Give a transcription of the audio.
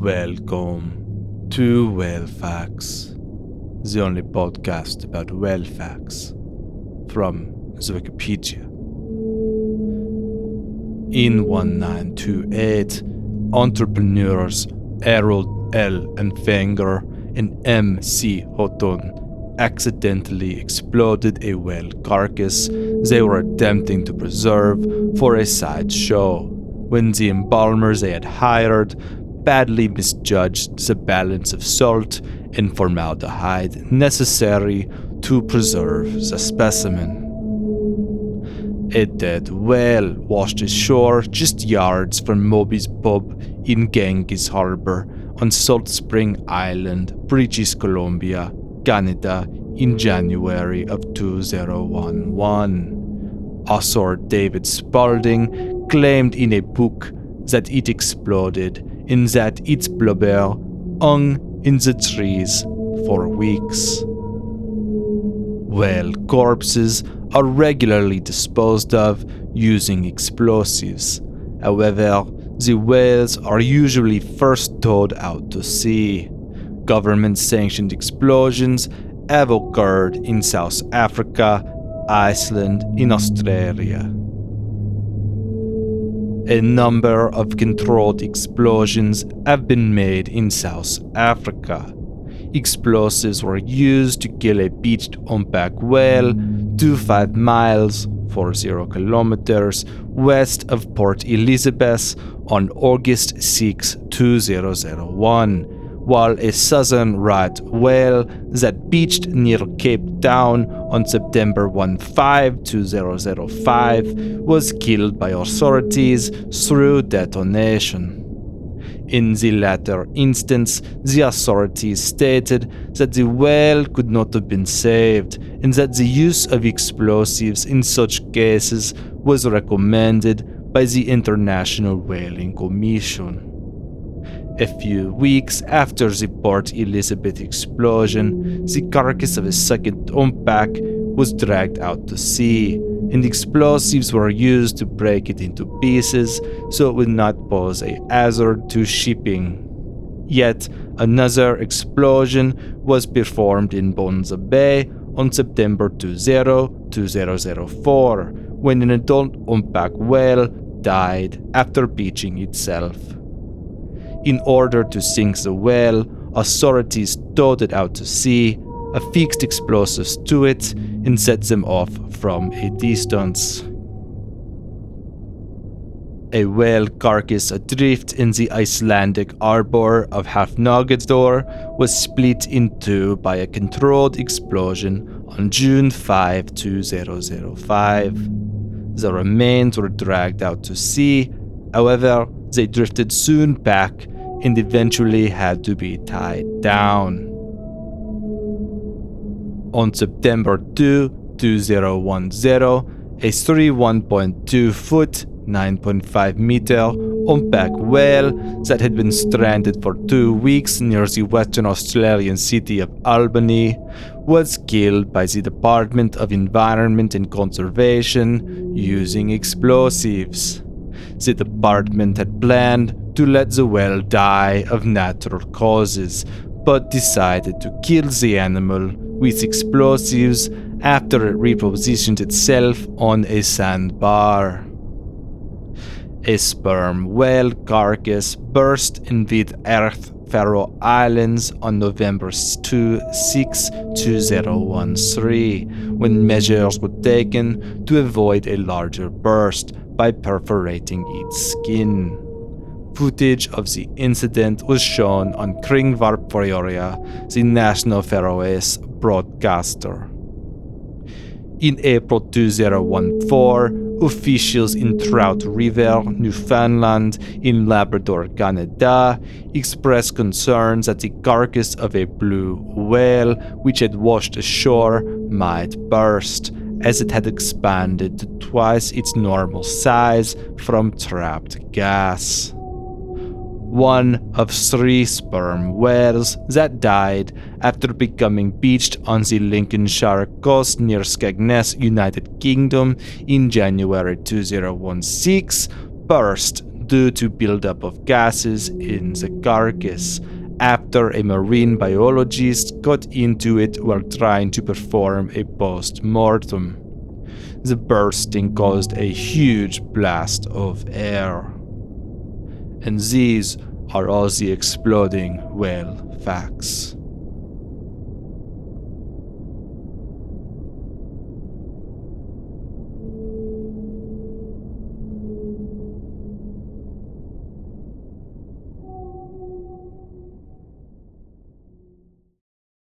Welcome to Facts, the only podcast about facts from the Wikipedia. In 1928, entrepreneurs Harold L. and Wenger and M. C. Houghton accidentally exploded a whale carcass they were attempting to preserve for a sideshow when the embalmers they had hired badly misjudged the balance of salt and formaldehyde necessary to preserve the specimen. A dead whale washed ashore just yards from Moby's pub in Ganges Harbor on Salt Spring Island, British Columbia, Canada, in January of 2011. Author David Spalding claimed in a book that it exploded and that its blubber hung in the trees for weeks. Whale corpses are regularly disposed of using explosives. However, the whales are usually first towed out to sea. Government sanctioned explosions have occurred in South Africa, Iceland, in Australia. A number of controlled explosions have been made in South Africa. Explosives were used to kill a beached humpback whale 25 miles 40 kilometers west of Port Elizabeth on August 6, 2001, while a southern right whale that beached near Cape Town on September 15, 2005 was killed by authorities through detonation. In the latter instance, the authorities stated that the whale could not have been saved and that the use of explosives in such cases was recommended by the International Whaling Commission. A few weeks after the Port Elizabeth explosion, the carcass of a second humpback was dragged out to sea and explosives were used to break it into pieces so it would not pose a hazard to shipping. Yet another explosion was performed in Bonza Bay on September 20, 2004, when an adult humpback whale died after beaching itself. In order to sink the whale, authorities towed it out to sea affixed explosives to it and set them off from a distance. A whale carcass adrift in the Icelandic harbor of Hafnarfjordur was split in two by a controlled explosion on June 5, 2005. The remains were dragged out to sea, however, they drifted soon back and eventually had to be tied down. On September 2, 2010, a 31.2 foot, 9.5 meter humpback whale that had been stranded for two weeks near the Western Australian city of Albany was killed by the Department of Environment and Conservation using explosives. The department had planned to let the whale die of natural causes, but decided to kill the animal with explosives after it repositioned itself on a sandbar. A sperm whale carcass burst in the Earth Faroe Islands on November 2, 6, 2013, when measures were taken to avoid a larger burst by perforating its skin. Footage of the incident was shown on Kringvarp the National Faroese broadcaster. In April 2014, officials in Trout River, Newfoundland, in Labrador, Canada, expressed concerns that the carcass of a blue whale, which had washed ashore, might burst, as it had expanded to twice its normal size from trapped gas. One of three sperm whales that died after becoming beached on the Lincolnshire coast near Skegness, United Kingdom in January 2016, burst due to buildup of gases in the carcass after a marine biologist got into it while trying to perform a post mortem. The bursting caused a huge blast of air. And these are all the exploding whale facts.